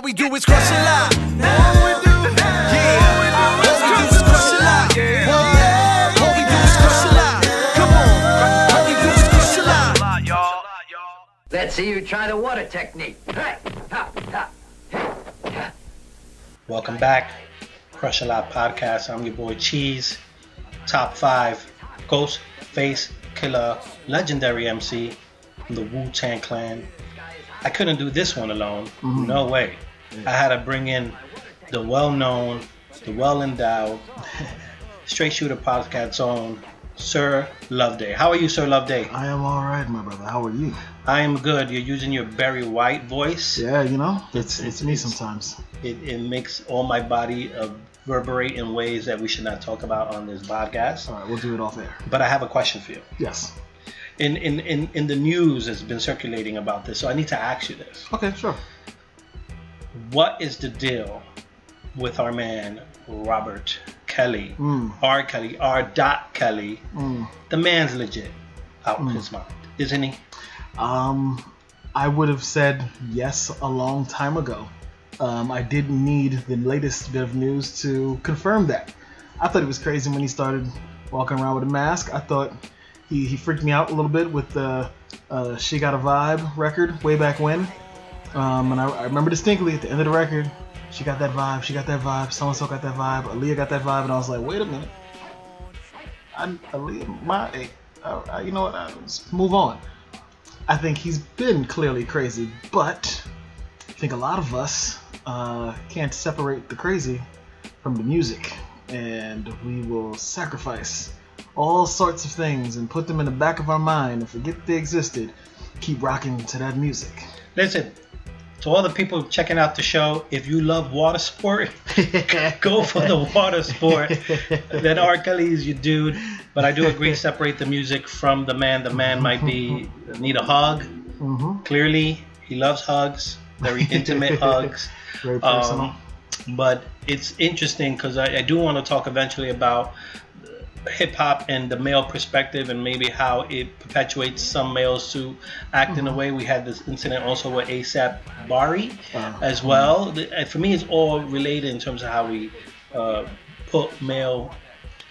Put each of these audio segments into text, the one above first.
All we do is crush a lot. All we do, yeah. All we do is crush a lot. What? All we do is crush a lot. Come on. All we do is crush a lot. Let's see you try the water technique. Hey, ha, ha. Welcome back, Crush a Lot podcast. I'm your boy Cheese. Top five, Ghost Face Killer, legendary MC from the Wu Tang Clan. I couldn't do this one alone. Mm-hmm. No way. I had to bring in the well-known, the well-endowed, straight shooter podcast own Sir Loveday. How are you, Sir Loveday? I am all right, my brother. How are you? I am good. You're using your Barry White voice. Yeah, you know, it's It's- me sometimes. It, it makes all my body reverberate in ways that we should not talk about on this podcast. All right, we'll do it off air. But I have a question for you. Yes. In, in, in, in the news it's been circulating about this, so I need to ask you this. Okay, sure. What is the deal with our man Robert Kelly? Mm. R. Kelly, R. Dot Kelly. Mm. The man's legit out of his mind, isn't he? Um, I would have said yes a long time ago. Um, I didn't need the latest bit of news to confirm that. I thought it was crazy when he started walking around with a mask. I thought he, he freaked me out a little bit with the uh, "She Got a Vibe" record way back when. Um, and I, I remember distinctly at the end of the record, she got that vibe, she got that vibe, so and so got that vibe, Aaliyah got that vibe, and I was like, wait a minute, I, Aaliyah, my, uh, uh, you know what? Uh, let's move on. I think he's been clearly crazy, but I think a lot of us uh, can't separate the crazy from the music, and we will sacrifice all sorts of things and put them in the back of our mind and forget they existed. Keep rocking to that music. Listen, to all the people checking out the show, if you love water sport, go for the water sport. then R. Kelly is your dude. But I do agree, separate the music from the man. The man might be need a hug. hmm Clearly, he loves hugs, very intimate hugs. Very personal. Um, but it's interesting because I, I do want to talk eventually about hip hop and the male perspective and maybe how it perpetuates some males to act in a way. We had this incident also with ASAP Bari Uh, as well. And For me, it's all related in terms of how we uh, put male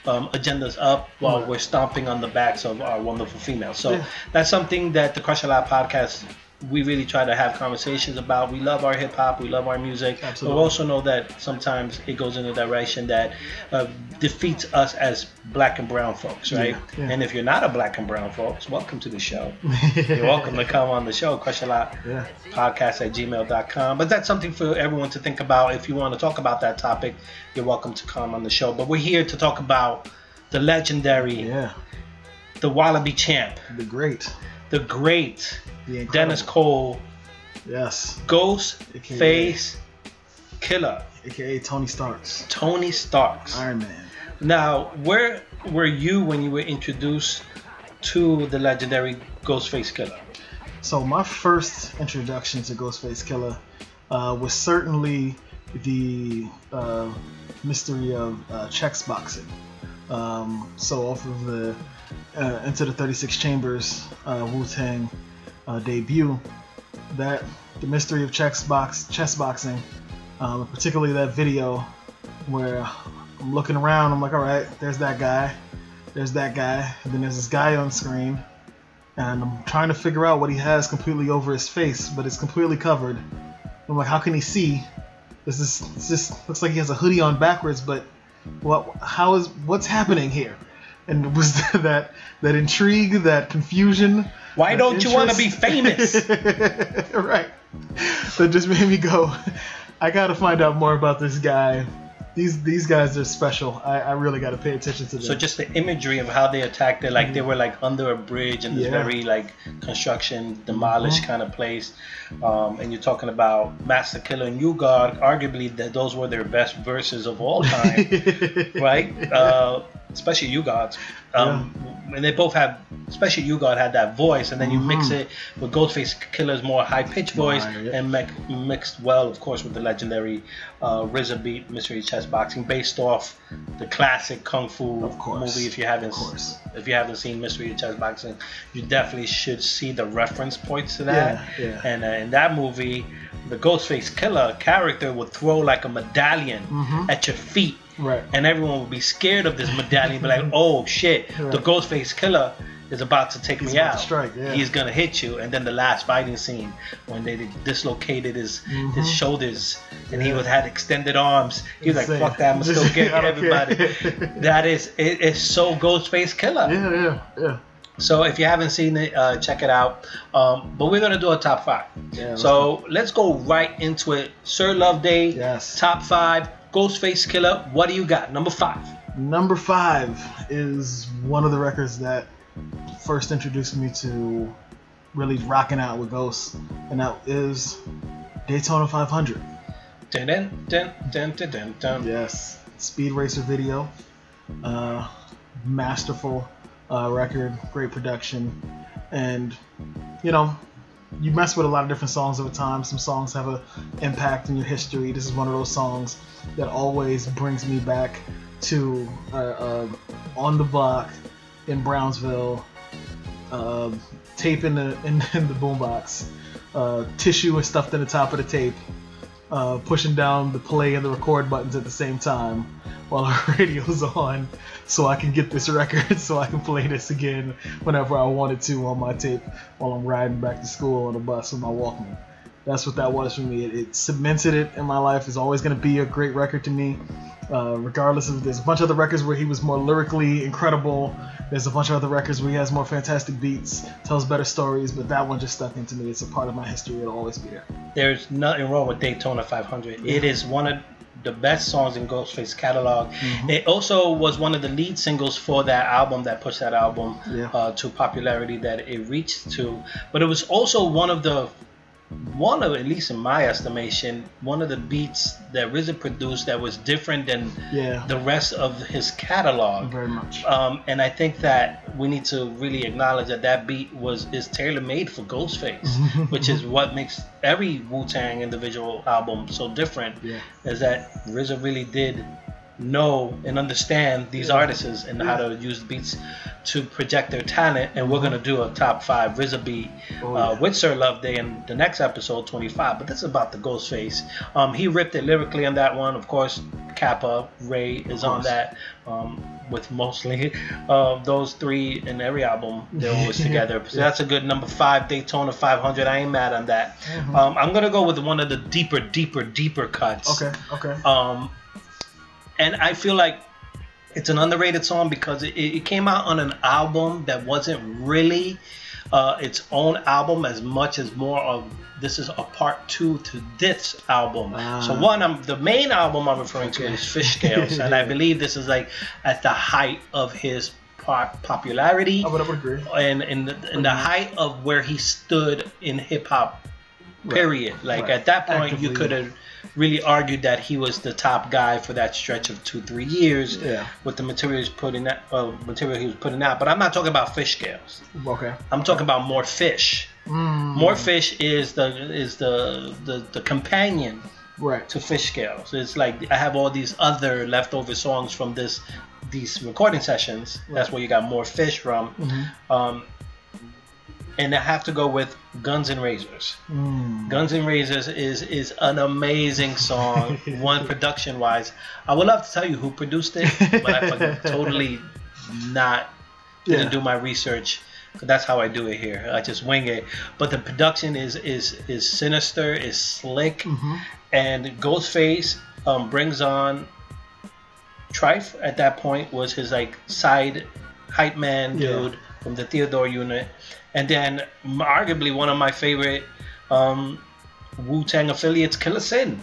um, agendas up while Right. we're stomping on the backs of our wonderful females. So Yeah. that's something that the Crush a Lot podcast we really try to have conversations about. We love our hip hop, we love our music, Absolutely. but we also know that sometimes it goes in a direction that uh, defeats us as black and brown folks, right? Yeah, yeah. And if you're not a black and brown folks, welcome to the show. You're welcome to come on the show, Crush a Lot Yeah. podcast at gmail.com. But that's something for everyone to think about. If you want to talk about that topic, you're welcome to come on the show. But we're here to talk about the legendary, Yeah. the Wallaby champ, The great. The great The. Dennis Cole, Yes. Ghost AKA. Face Killah, AKA Tony Starks. Tony Starks. Iron Man. Now, where were you when you were introduced to the legendary Ghostface Killah? So my first introduction to Ghostface Killah uh, was certainly the uh, mystery of uh, chess boxing. Um, so off of the uh, Enter the 36 Chambers uh, Wu Tang uh, debut, that the mystery of chess box chess boxing, um, particularly that video where I'm looking around, I'm like, all right, there's that guy, there's that guy, and then there's this guy on screen and I'm trying to figure out what he has completely over his face, but it's completely covered. I'm like, how can he see? This is this looks like he has a hoodie on backwards, but what? How is what's happening here? And was that that intrigue, that confusion. Why that don't you want to be famous? right. That just made me go. I gotta find out more about this guy. These these guys are special. I, I really gotta pay attention to them. So just the imagery of how they attacked it, like they were like under a bridge in this Yeah. very like construction demolished Mhm. kind of place. Um, and you're talking about Masta Killa and U-God, arguably that those were their best verses of all time, right? Uh, especially U-Gods. Um, And they both have, especially U-God had that voice, and then you mix Mhm. it with Ghostface Killah's more high pitched voice, Right, yeah. and mix, mixed well, of course, with the legendary uh, RZA beat Mystery Chess Boxing, based off the classic kung fu movie. If you haven't if you haven't seen Mystery of Chess Boxing, you definitely should see the reference points to that. Yeah, yeah. And uh, in that movie, the Ghostface Killer character would throw like a medallion Mhm. at your feet. Right. And everyone would be scared of this medallion, be like, "Oh shit, the Ghostface Killer is about to take He's me out. strike, yeah. He's gonna hit you." And then the last fighting scene when they dislocated his his Mhm. shoulders and he Yeah. was had extended arms. He was like, "Fuck that, I'm still getting everybody." that is, it, it's so Ghostface Killer. Yeah, yeah, yeah. So if you haven't seen it, uh, check it out. Um, but we're gonna do a top five. Yeah, so let's go right into it. Sir Love Day, Yes. top five. Ghostface Killah. What do you got? Number five. Number five is one of the records that first introduced me to really rocking out with Ghost, and that is Daytona 500. Dun, dun, dun, dun, dun, dun, dun. Yes, Speed Racer video, uh, masterful uh, record, great production, and you know, you mess with a lot of different songs over time. Some songs have an impact in your history. This is one of those songs that always brings me back to uh, uh, on the block in Brownsville, uh, tape in the in, in the boombox, uh, tissue is stuffed in the top of the tape uh, pushing down the play and the record buttons at the same time while our radio's on so I can get this record so I can play this again whenever I wanted to on my tape while I'm riding back to school on the bus with my Walkman. That's what that was for me. It, it cemented it in my life. It's always going to be a great record to me. Uh, regardless of there's a bunch of other records where he was more lyrically incredible. There's a bunch of other records where he has more fantastic beats, tells better stories, but that one just stuck into me. It's a part of my history. It'll always be there. There's nothing wrong with Daytona 500. It is one of the best songs in Ghostface catalog. Mm-hmm. It also was one of the lead singles for that album that pushed that album Yeah. uh, to popularity that it reached to. But it was also one of the one of at least in my estimation one of the beats that RZA produced that was different than Yeah. the rest of his catalog. Very much. Um, and I think that we need to really acknowledge that that beat was is tailor made for Ghostface, which is what makes every Wu Tang individual album so different. Yeah. Is that RZA really did know and understand these artists and how to use beats to project their talent. And we're gonna do a top five RZA beat Oh, uh, with Sir Love Day in the next episode 25. But this is about the Ghostface. Um, he ripped it lyrically on that one. Of course, Kappa Ray is on that. Um, with mostly uh, those three in every album, they're always together. So that's a good number five, Daytona 500. I ain't mad on that. Um, I'm gonna go with one of the deeper, deeper, deeper cuts. Okay. Okay. Um, and I feel like it's an underrated song because it, it came out on an album that wasn't really uh, its own album as much as more of this is a part two to this album. Ah. so one, I'm the main album I'm referring to is Fish Scales, and I believe this is like at the height of his pop- popularity I would, I would agree. and in the, in the height of where he stood in hip hop. Period. Like Right. at that point, you could have really argued that he was the top guy for that stretch of two, three years Yeah. with the material he's putting out, uh, material he was putting out. But I'm not talking about fish scales. Okay. I'm talking about more fish. Mm, More fish is the is the, the the companion Right. to fish scales. It's like I have all these other leftover songs from this these recording sessions. That's where you got more fish from. Mm-hmm. Um, and I have to go with Guns and Razors. Mm. Guns and Razors is is an amazing song. one production wise, I would love to tell you who produced it, but I totally not didn't Yeah. do my research. That's how I do it here. I just wing it. But the production is is is sinister, is slick, Mm-hmm. and Ghostface um, brings on Trife. At that point, was his like side hype man Yeah. dude from the Theodore unit, and then arguably one of my favorite um, Wu Tang affiliates, Killa Sin,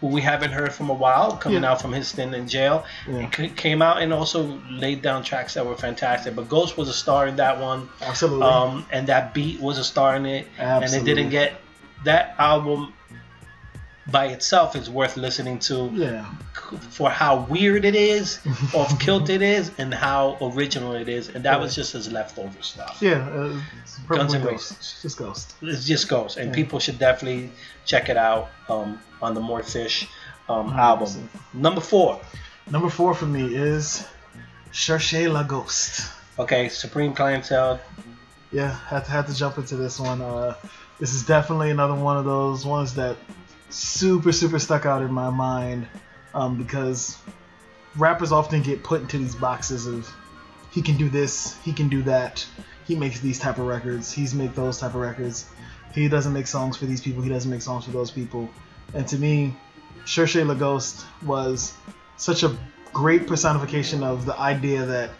who we haven't heard from a while, coming Yeah. out from his stint in jail. Yeah. C- came out and also laid down tracks that were fantastic. But Ghost was a star in that one. Absolutely. Um, and that beat was a star in it, and it didn't get that album by itself is worth listening to yeah. For how weird it is, off kilt it is, and how original it is, and that was just his leftover stuff. Yeah. Uh, Guns Ghost. Roses. Just Ghost. It's just goes, and people should definitely check it out um, on the More Fish um, album. Number four, Number four for me is Cherchez la Ghost. Okay, Supreme Clientele. Yeah, had to, had to jump into this one. Uh, this is definitely another one of those ones that super super stuck out in my mind um, because rappers often get put into these boxes of he can do this, he can do that, he makes these type of records, he's make those type of records. He doesn't make songs for these people, he doesn't make songs for those people. And to me, Cherche Ghost was such a great personification of the idea that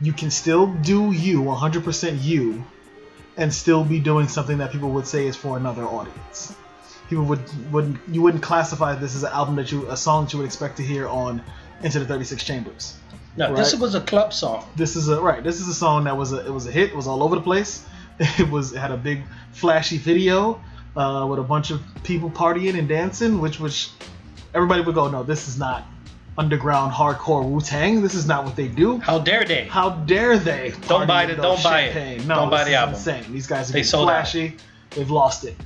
you can still do you 100% you and still be doing something that people would say is for another audience people would would you wouldn't classify this as an album that you a song that you would expect to hear on enter the 36 chambers No, this was a club song. this is a right this is a song that was a it was a hit it was all over the place it was it had a big flashy video uh, with a bunch of people partying and dancing which which everybody would go no this is not underground hardcore wu-tang this is not what they do How dare they? how dare they? Don't buy the- don't buy it. No, Don't buy the is album. Insane. These guys are They sold out. flashy. They've lost it.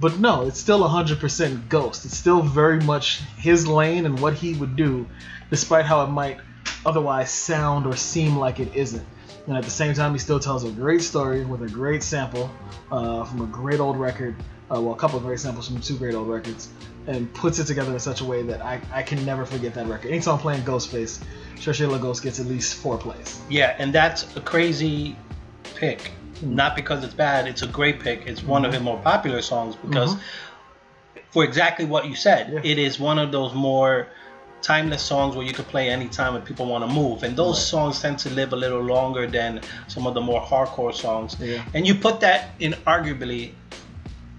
But no, it's still 100% Ghost. It's still very much his lane and what he would do, despite how it might otherwise sound or seem like it isn't. And at the same time, he still tells a great story with a great sample uh, from a great old record. Uh, well, a couple of great samples from two great old records, and puts it together in such a way that I, I can never forget that record. Anytime I'm playing Ghostface, La Ghost gets at least four plays. Yeah, and that's a crazy pick. Not because it's bad, it's a great pick. It's one of mm-hmm. his more popular songs because, mm-hmm. for exactly what you said, Yeah. it is one of those more timeless songs where you could play anytime and people want to move. And those songs tend to live a little longer than some of the more hardcore songs. Yeah. And you put that in arguably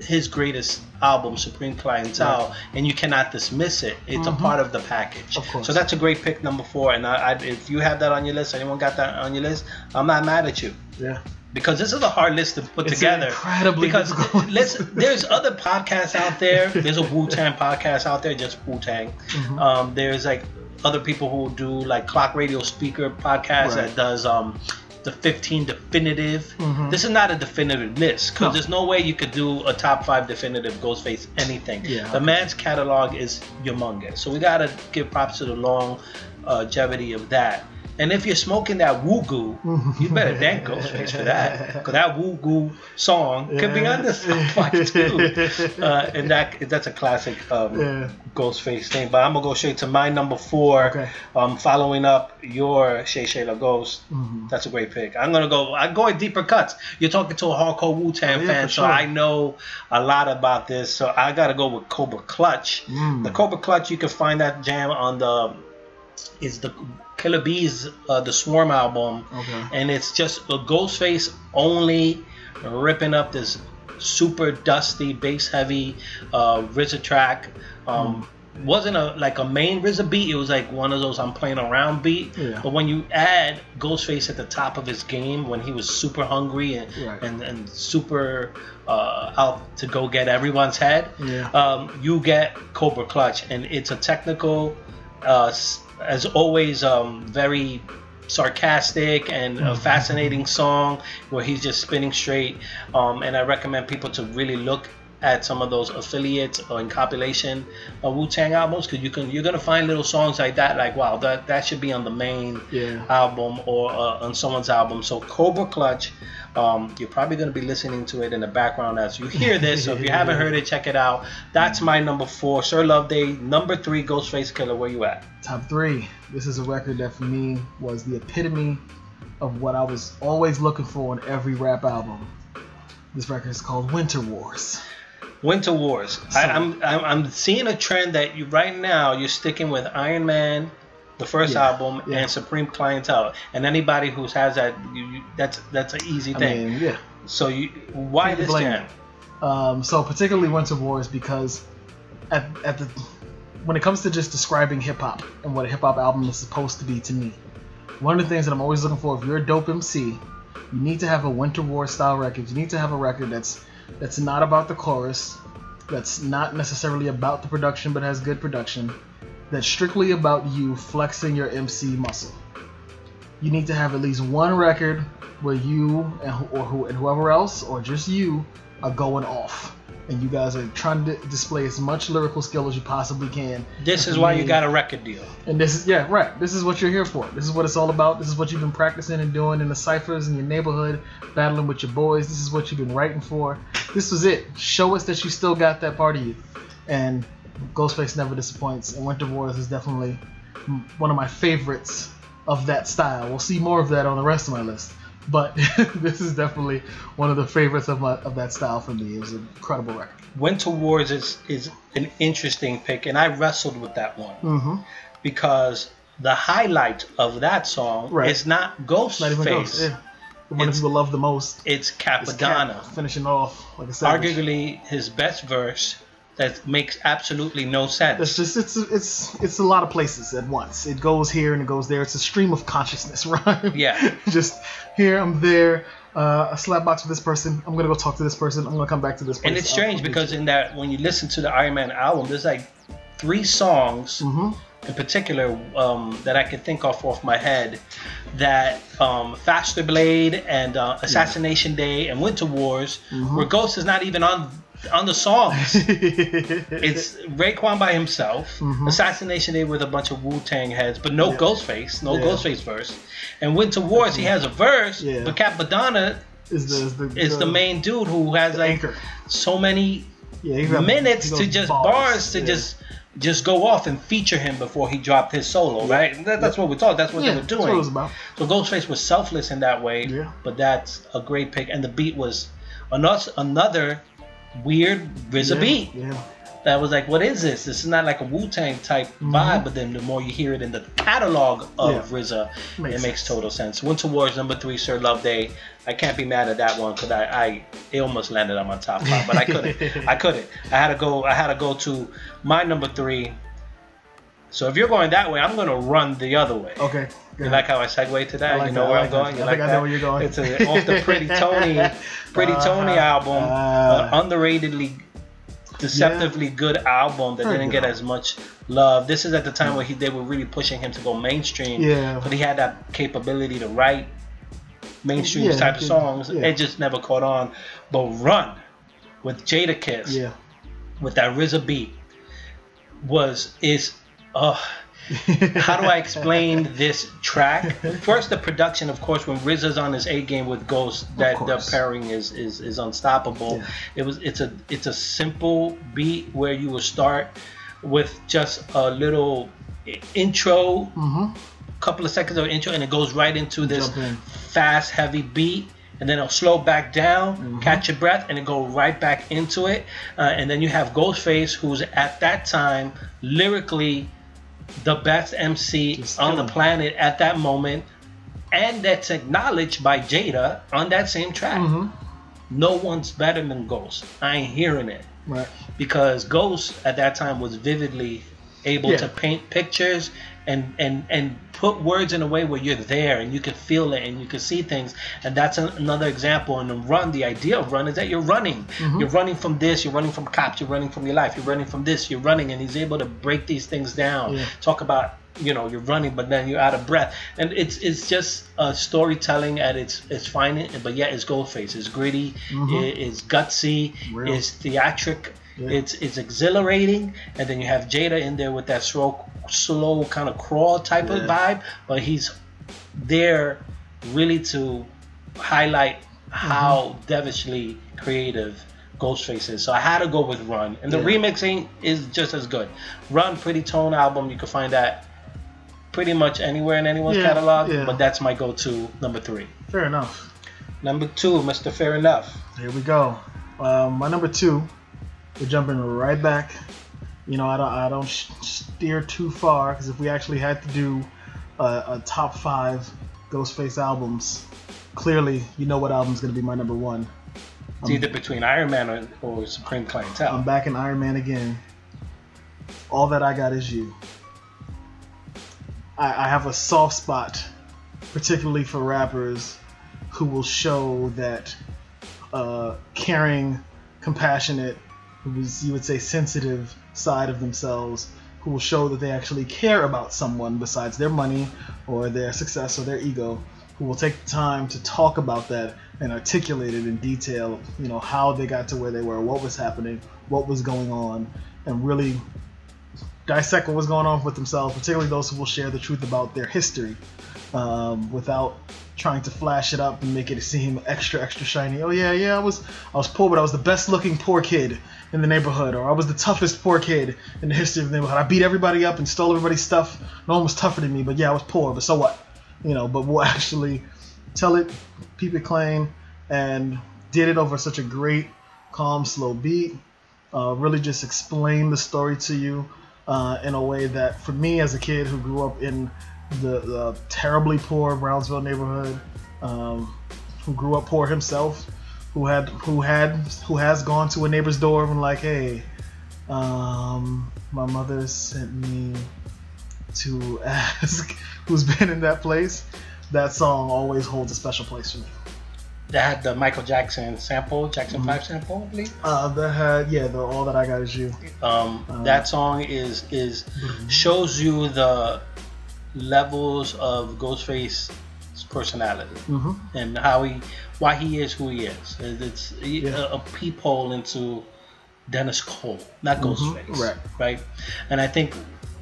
his greatest album, Supreme Clientele, and you cannot dismiss it. It's a part of the package. Of. So that's a great pick, number four. And I, I, if you have that on your list, anyone got that on your list, I'm not mad at you Yeah. because this is a hard list to put It's together. incredibly because there's other podcasts out there. There's a Wu Tang podcast out there, just Wu Tang. Mm-hmm. Um, there's like other people who do like Clock Radio Speaker podcast Right. that does um, the 15 definitive. Mhm. This is not a definitive list because No. there's no way you could do a top five definitive Ghostface anything. Yeah, the man's catalog is humongous, so we gotta give props to the longevity of that. And if you're smoking that woo goo, you better thank Ghostface for that. Because that woo goo song could be on this too. Uh, and that that's a classic um, Yeah. Ghostface thing. But I'm gonna go straight to my number four. Okay. Um, following up your Shay Shay La Ghost. Mm-hmm. That's a great pick. I'm gonna go. I'm going deeper cuts. You're talking to a hardcore Wu Tang Oh, yeah, fan, for so sure. I know a lot about this. So I gotta go with Cobra Clutch. Mm. The Cobra Clutch. You can find that jam on the. Is the Killa Bees uh, the Swarm album, Okay. and it's just a Ghostface only ripping up this super dusty, bass heavy uh, RZA track. Um, Hmm. Wasn't a like a main RZA beat. It was like one of those I'm playing around beat. Yeah. But when you add Ghostface at the top of his game, when he was super hungry and Right. and, and super uh, out to go get everyone's head, Yeah. um, you get Cobra Clutch, and it's a technical, uh, as always, um, very sarcastic and a fascinating song where he's just spinning straight. Um, and I recommend people to really look at some of those affiliates or in compilation uh, Wu Tang albums because you can you're gonna find little songs like that like wow that that should be on the main Yeah. album or uh, on someone's album. So Cobra Clutch, um, you're probably going to be listening to it in the background as you hear this. So if you haven't heard it, check it out. That's my number four, Sir Love Day. Number three, Ghostface Killah. Where you at? Top three. This is a record that for me was the epitome of what I was always looking for in every rap album. This record is called Winter Wars. Winter Wars. I, I'm, I'm I'm seeing a trend that you right now you're sticking with Iron Man. The first Yeah, album yeah. and Supreme Clientele, and anybody who has that, you, you, that's that's an easy I thing. mean, yeah. so you, why this blame jam? Um, so particularly Winter Wars because at, at the when it comes to just describing hip hop and what a hip hop album is supposed to be to me, one of the things that I'm always looking for if you're a dope MC, you need to have a Winter War style record. You need to have a record that's that's not about the chorus, that's not necessarily about the production but has good production, that's strictly about you flexing your MC muscle. You need to have at least one record where you and, or who, and whoever else or just you are going off. And you guys are trying to display as much lyrical skill as you possibly can. This is why you got a record deal. And this is yeah, right. This is what you're here for. This is what it's all about. This is what you've been practicing and doing in the ciphers in your neighborhood, battling with your boys. This is what you've been writing for. This was it. Show us that you still got that part of you. And Ghostface never disappoints. And Winter Wars is definitely one of my favorites of that style. We'll see more of that on the rest of my list. But this is definitely one of the favorites of my of that style for me. It was an incredible record. Winter Wars is is an interesting pick, and I wrestled with that one Mm-hmm. because the highlight of that song Right. is not Not even close. Ghostface. Yeah. The one It's- people love the most. It's is Cap finishing off like I said. Arguably his best verse that makes absolutely no sense. It's just it's it's it's a lot of places at once. It goes here and it goes there. It's a stream of consciousness, right? Yeah. just here, I'm there. Uh, a slap box with this person. I'm gonna go talk to this person. I'm gonna come back to this person. And it's strange because in that when you listen to the Iron Man album, there's like three songs hmm in particular um, that I can think of off my head that um, Faster Blade and uh, Assassination Day and Winter Wars, Mm-hmm. where Ghost is not even on on the songs. it's Raekwon by himself, mm-hmm. Assassination Day with a bunch of Wu Tang heads, but no Yeah. Ghostface, no Yeah. Ghostface verse. And Winter Wars, he has a verse, Yeah. but Cappadonna is the is the, is the main dude who has like anchor. so many Yeah, minutes to just bars, to Yeah. just just go off and feature him before he dropped his solo, right? That, that's what we thought. That's what yeah, they were doing. what it was about. So Ghostface was selfless in that way, Yeah. but that's a great pick. And the beat was another another weird RZA Yeah, beat Yeah, that was like, what is this? This is not like a Wu Tang type vibe. But then the more you hear it in the catalog of Mm-hmm. Yeah. RZA, Makes it makes sense. total sense. Winter Wars number three, Sir Love Day. I can't be mad at that one because I, I it almost landed on my top five, but I couldn't. I couldn't. I had to go. I had to go to my number three. So if you're going that way, I'm gonna run the other way. Okay. You like how I segue to that? Like you know that, where like I'm going? You I like think I know that? where you're going. It's a, off the Pretty Tony, Pretty Tony Uh-huh. album, Uh, uh, underratedly, deceptively good album that Very didn't get as much love. This is at the time where he they were really pushing him to go mainstream. Yeah. But he had that capability to write mainstream Yeah, type of songs. yeah. It just never caught on. But Run with Jadakiss Yeah. with that RZA beat was is uh how do I explain this track? First, the production, of course, when RZA's on his A game with Ghost, that the pairing is is, is unstoppable. Yeah. It was it's a it's a simple beat where you will start with just a little intro, Mhm. couple of seconds of intro, and it goes right into this in. fast, heavy beat. And then it'll slow back down, Mm-hmm. catch your breath, and it go right back into it. Uh, and then you have Ghostface, who's at that time lyrically the best MC Just on the planet at that moment, and that's acknowledged by Jada on that same track. Mhm. No one's better than Ghost. I ain't hearing it Right. because Ghost at that time was vividly able Yeah. to paint pictures and and and put words in a way where you're there and you can feel it and you can see things. And that's an, another example and the run. The idea of run is that you're running. Mm-hmm. you're running from this. You're running from cops. You're running from your life. You're running from this. You're running. And he's able to break these things down. Yeah. talk about you know you're running but then you're out of breath. And it's it's just uh, storytelling at its its finest but yet it's Ghostface it's gritty. It- it's gutsy. Real. it's theatric Yeah. it's it's exhilarating, and then you have Jada in there with that slow, slow kind of crawl type of vibe, but he's there really to highlight how devilishly creative Ghostface is. So I had to go with Run, and the Yeah. remixing is just as good. Run, Pretty Tone album, you can find that pretty much anywhere in anyone's Yeah, catalog, yeah. but that's my go-to number three. Fair enough. Number two, Mr. Fair Enough. Here we go. Um, my number two, we're jumping right back. You know, I don't, I don't steer too far because if we actually had to do a, a top five Ghostface albums, clearly you know what album's gonna be my number one. It's either between Iron Man or, or Supreme Clientele. I'm back in Iron Man again. All that I got is you. I, I have a soft spot, particularly for rappers who will show that uh, caring, compassionate, who's you would say sensitive side of themselves, who will show that they actually care about someone besides their money or their success or their ego, who will take the time to talk about that and articulate it in detail, you know, how they got to where they were, what was happening, what was going on, and really dissect what was going on with themselves, particularly those who will share the truth about their history um, without trying to flash it up and make it seem extra, extra shiny. Oh yeah, yeah, I was I was poor, but I was the best looking poor kid in the neighborhood, or I was the toughest poor kid in the history of the neighborhood. I beat everybody up and stole everybody's stuff. No one was tougher than me, but yeah, I was poor, but so what? You know, but we'll actually tell it, keep it clean, and did it over such a great, calm, slow beat. Uh, really just explain the story to you uh, in a way that, for me as a kid who grew up in the, the terribly poor Brownsville neighborhood, um, who grew up poor himself, who had who had who has gone to a neighbor's door and like, hey, um, my mother sent me to ask who's been in that place. That song always holds a special place for me. That had the Michael Jackson sample, Jackson Mhm. 5 sample, I believe. Uh, that had yeah, the all that I got is you. Um, Uh, that song is is shows you the levels of Ghostface's personality hmm and how he why he is who he is. It's Yeah. a, a peephole into Dennis Cole, not Mhm, Ghostface, right. Right, and I think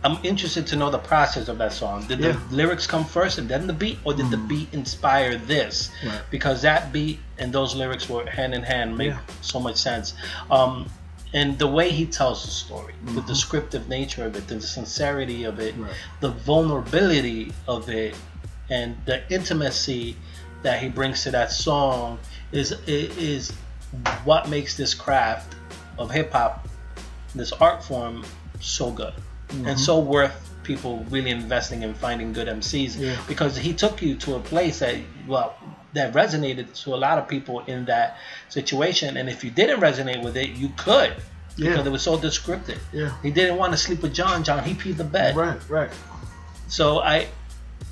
I'm interested to know the process of that song. Did Yeah. the lyrics come first and then the beat, or did the Mm. beat inspire this? Right. Because that beat and those lyrics were hand in hand, make Yeah. so much sense. Um, and the way he tells the story, the Mhm. descriptive nature of it, the sincerity of it, Right. the vulnerability of it, and the intimacy that he brings to that song is is what makes this craft of hip hop, this art form, so good and Mhm. so worth people really investing in finding good MCs Yeah. because he took you to a place that well that resonated to a lot of people in that situation and if you didn't resonate with it you could because Yeah. it was so descriptive Yeah. he didn't want to sleep with John John he peed the bed Right. Right. so I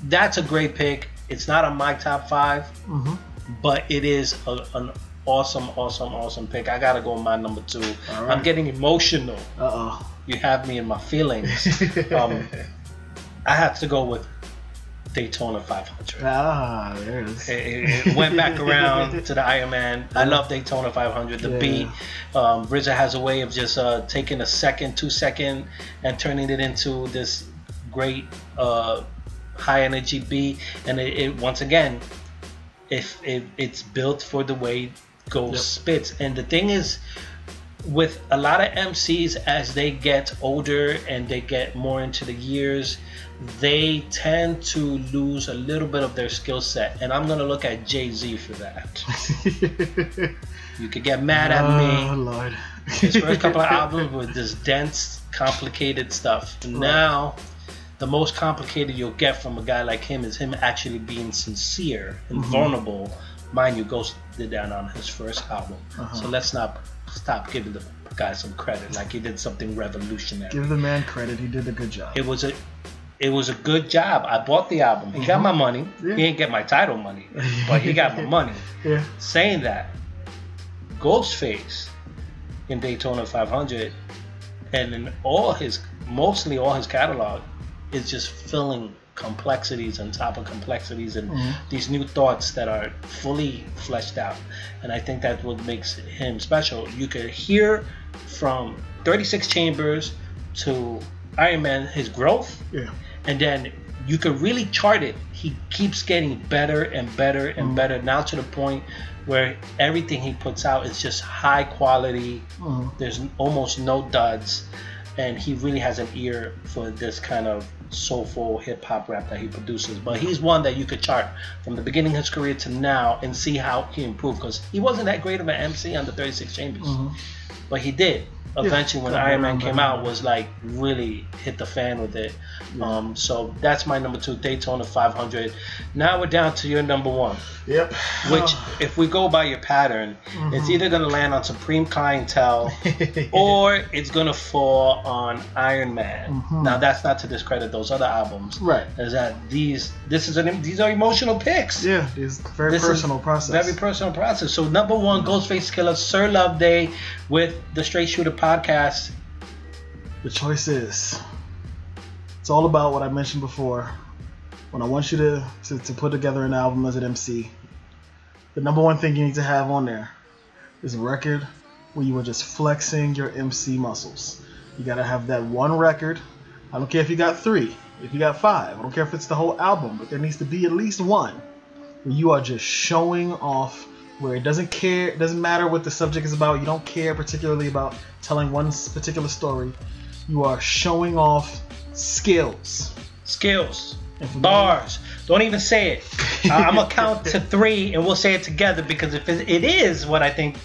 that's a great pick it's not on my top five hmm but it is a, an awesome awesome awesome pick I gotta go with my number two All I'm getting emotional Uh you have me in my feelings um, I have to go with Daytona 500. ah, there it is. It, it- went back around to the Iron Man. I love Daytona 500. The Yeah. beat, um, RZA has a way of just uh, taking a second, two second, and turning it into this great uh, high energy beat. And it, it once again, if it, it's built for the way Ghost Yep. spits. And the thing is, with a lot of MCs as they get older and they get more into the years, they tend to lose a little bit of their skill set. And I'm gonna look at Jay Z for that. You could get mad at Oh me. Lord. His first couple of albums were this dense, complicated stuff. Right. now, the most complicated you'll get from a guy like him is him actually being sincere and Mhm. vulnerable. Mind you, Ghost did that on his first album. Uh-huh. So let's not stop giving the guy some credit, like he did something revolutionary. Give the man credit. He did a good job. It was a it was a good job. I bought the album. He got Mhm. my money. Yeah. He didn't get my title money, but he got my money. Yeah. Saying that, Ghostface in Daytona 500 and in all his mostly all his catalog is just filling complexities on top of complexities and Mhm. these new thoughts that are fully fleshed out and i think that's what makes him special you could hear from 36 chambers to iron man his growth Yeah. and then you could really chart it. He keeps getting better and better and Mhm. better now to the point where everything he puts out is just high quality. Mhm. There's almost no duds, and he really has an ear for this kind of soulful hip hop rap that he produces. But he's one that you could chart from the beginning of his career to now and see how he improved because he wasn't that great of an MC on the 36 Chambers, Mhm. but he did. Eventually, when Iron Man came out, was like really hit the fan with it. Um, so that's my number two, Daytona 500. Now we're down to your number one, Yep. which, Oh. if we go by your pattern, it's Mhm. either going to land on Supreme Clientele or it's going to fall on Iron Man. Mhm. Now that's not to discredit those other albums. right. Is that these? This is an these are emotional picks. Yeah. It's very This personal process. Very personal process. So number one, Ghostface Killah, Sir Love Day with the Straight Shooter podcast. The choice is. It's all about what I mentioned before. When I want you to, to, to put together an album as an MC, the number one thing you need to have on there is a record where you are just flexing your MC muscles. You gotta have that one record. I don't care if you got three, if you got five. I don't care if it's the whole album, but there needs to be at least one where you are just showing off. Where it doesn't care, it doesn't matter what the subject is about. You don't care particularly about telling one particular story. You are showing off skills. Skills, And for me- bars. Don't even say it. I'm gonna count to three, and we'll say it together because if it is what I think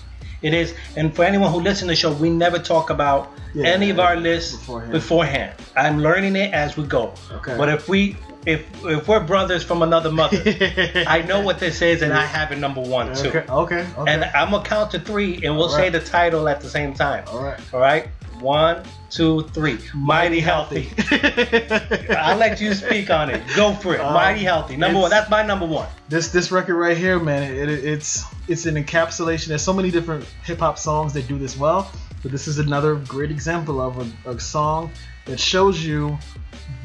it is, and for anyone who listens to the show, we never talk about Yeah, any of our yeah, lists beforehand. beforehand. I'm learning it as we go. Okay. But if we if if we're brothers from another mother, I know what this is, and I have it number one too. Okay, okay, okay. And I'm gonna count to three, and we'll All say the title at the same time. All right. All right. One, two, three. Mighty healthy. I'll let you speak on it. Go for it. Um, Mighty healthy. Number one. That's my number one. this this record right here, man, it, it, it's it's an encapsulation. There's so many different hip hop songs that do this well, but this is another great example of a, a song that shows you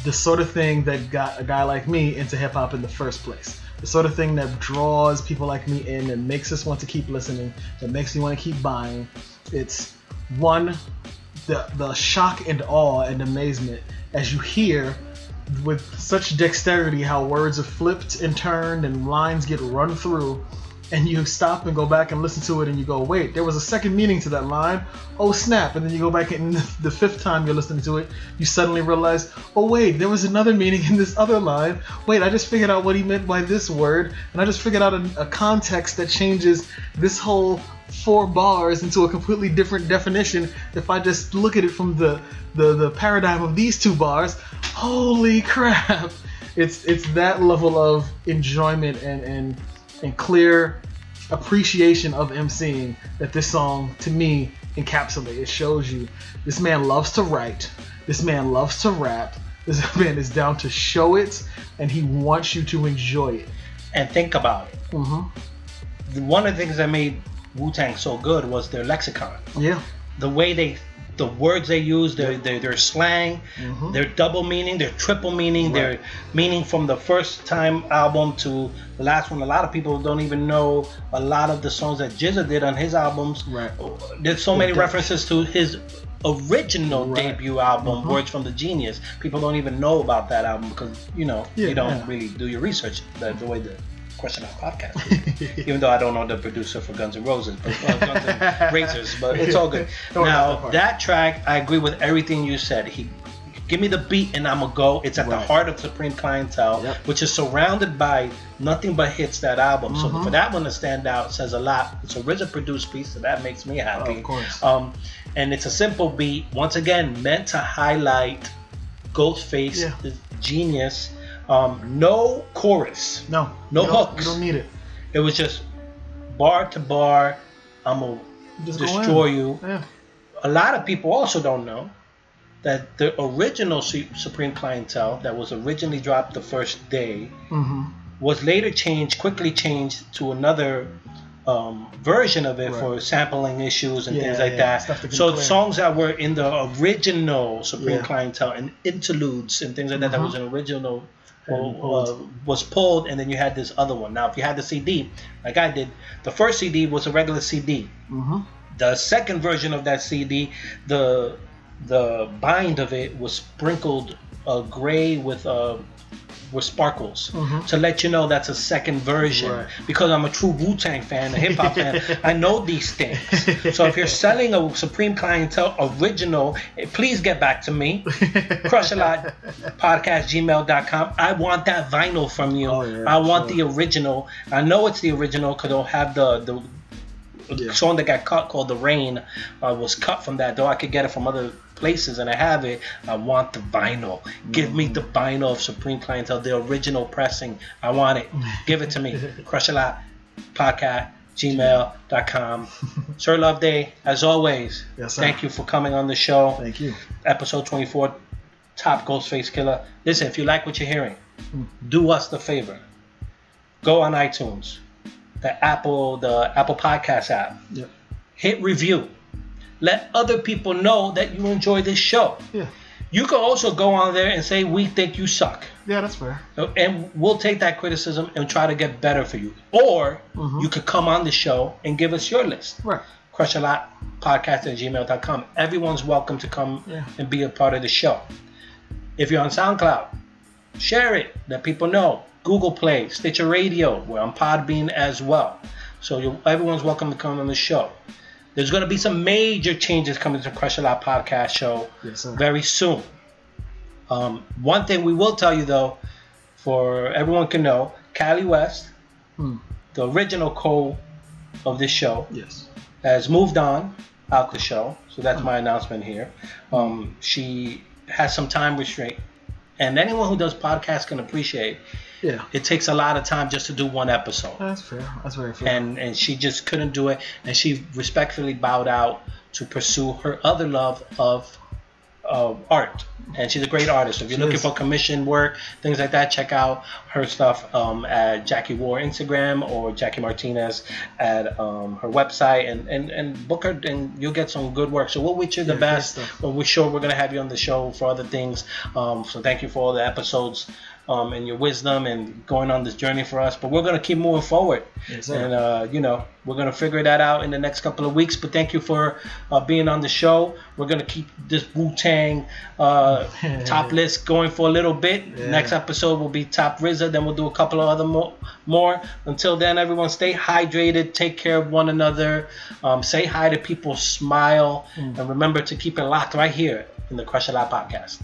the sort of thing that got a guy like me into hip hop in the first place. The sort of thing that draws people like me in and makes us want to keep listening, that makes me want to keep buying. It's one the the shock and awe and amazement as you hear with such dexterity how words are flipped and turned and lines get run through and you stop and go back and listen to it and you go wait there was a second meaning to that line. Oh snap and then you go back and the fifth time you're listening to it you suddenly realize oh wait there was another meaning in this other line. Wait i just figured out what he meant by this word and i just figured out a, a context that changes this whole four bars into a completely different definition if I just look at it from the the, the paradigm of these two bars. Holy crap! It's it's that level of enjoyment and and and clear appreciation of emceeing that this song to me encapsulates. It shows you this man loves to write. This man loves to rap. This man is down to show it, and he wants you to enjoy it. And think about it. Mm-hmm. One of the things that made Wu Tang so good was their lexicon. Yeah. The way they, the words they use, their their, their slang, Mhm. their double meaning, their triple meaning, their meaning from the first time album to the last one. A lot of people don't even know a lot of the songs that GZA did on his albums. Right. There's so many references to his original Right. debut album, Mhm. Words from the Genius. People don't even know about that album because you know Yeah, you don't yeah. really do your research the, the way the Crush a Lot podcast. even though I don't know the producer for Guns N' Roses, but uh, Guns N' Razors, but it's all good. Don't worry about now that that track, I agree with everything you said. He give me the beat and I'm gonna go. It's at the heart of Supreme Clientele, Yep. which is surrounded by nothing but hits. That album, so Mhm. for that one to stand out says a lot. It's a RZA produced piece, so that makes me happy. Of course. Um, and it's a simple beat. Once again, meant to highlight Ghostface, Yeah. genius. Um, no chorus. No. No you hooks. You don't need it. It was just bar to bar. I'm gonna Just destroy you. Yeah. A lot of people also don't know that the original Supreme Clientele that was originally dropped the first day Mm-hmm. was later changed, quickly changed to another um, version of it Right. for sampling issues and Yeah, things like yeah, that. So clear. songs that were in the original Supreme Yeah. Clientele and interludes and things like that, that Mhm. was an original. Uh, was pulled, and then you had this other one. Now, if you had the CD, like I did, the first CD was a regular CD. Mm-hmm. The second version of that CD, the the bind of it was sprinkled uh, gray with uh, with sparkles Mhm. to let you know that's a second version. Right. Because I'm a true Wu Tang fan, a hip hop fan, I know these things. So if you're selling a Supreme Clientele original, eh, please get back to me. Crush a lot podcast gmail.com. I want that vinyl from you. Oh, yeah, I want sure. the original. I know it's the original because it'll have the the Yeah. song that got cut called "The Rain" uh, was cut from that. Though I could get it from other places, and I have it. I want the vinyl. Give me the vinyl of Supreme Clientele, the original pressing. I want it. Give it to me. Crush a lot podcast gmail.com. Sir Love Day, as always. Yes, sir. Thank you for coming on the show Thank you. episode 24 top ghostface killah listen if you like what you're hearing Hmm. do us the favor go on itunes the apple the apple podcast app Yep. hit review let other people know that you enjoy this show Yeah. You can also go on there and say we think you suck. Yeah, that's fair. and we'll take that criticism and try to get better for you. Or Mhm. you could come on the show and give us your list. Right. Crush a lot podcast at gmail.com. Everyone's welcome to come Yeah. and be a part of the show. If you're on SoundCloud, share it. Let people know. Google Play, Stitcher Radio, we're on Podbean as well. So everyone's welcome to come on the show. There's going to be some major changes coming to Crush a Lot podcast show Yes, very soon. Um, one thing we will tell you though, for everyone can know, Callie West, Hmm. the original co of this show, Yes. has moved on out the show. So that's my announcement here. Um, she has some time restraint, and anyone who does podcasts can appreciate Yeah. it takes a lot of time just to do one episode. That's fair. That's very fair. and and she just couldn't do it. And she respectfully bowed out to pursue her other love of of art. And she's a great artist. If you're She looking is. for commission work things like that check out her stuff um, at jackie war instagram or jackie martinez at um, her website. And, and and book her and you'll get some good work. So we'll wish you the Yeah, best. but we're sure we're going to have you on the show for other things. Um, so thank you for all the episodes um, and your wisdom and going on this journey for us but we're going to keep moving forward and uh, you know we're gonna figure that out in the next couple of weeks. But thank you for uh, being on the show. We're gonna keep this Wu Tang uh, top list going for a little bit. Yeah. Next episode will be top RZA. Then we'll do a couple of other more. more. Until then, everyone stay hydrated. Take care of one another. Um, say hi to people. Smile, Mm. and remember to keep it locked right here in the Crush a Lot podcast.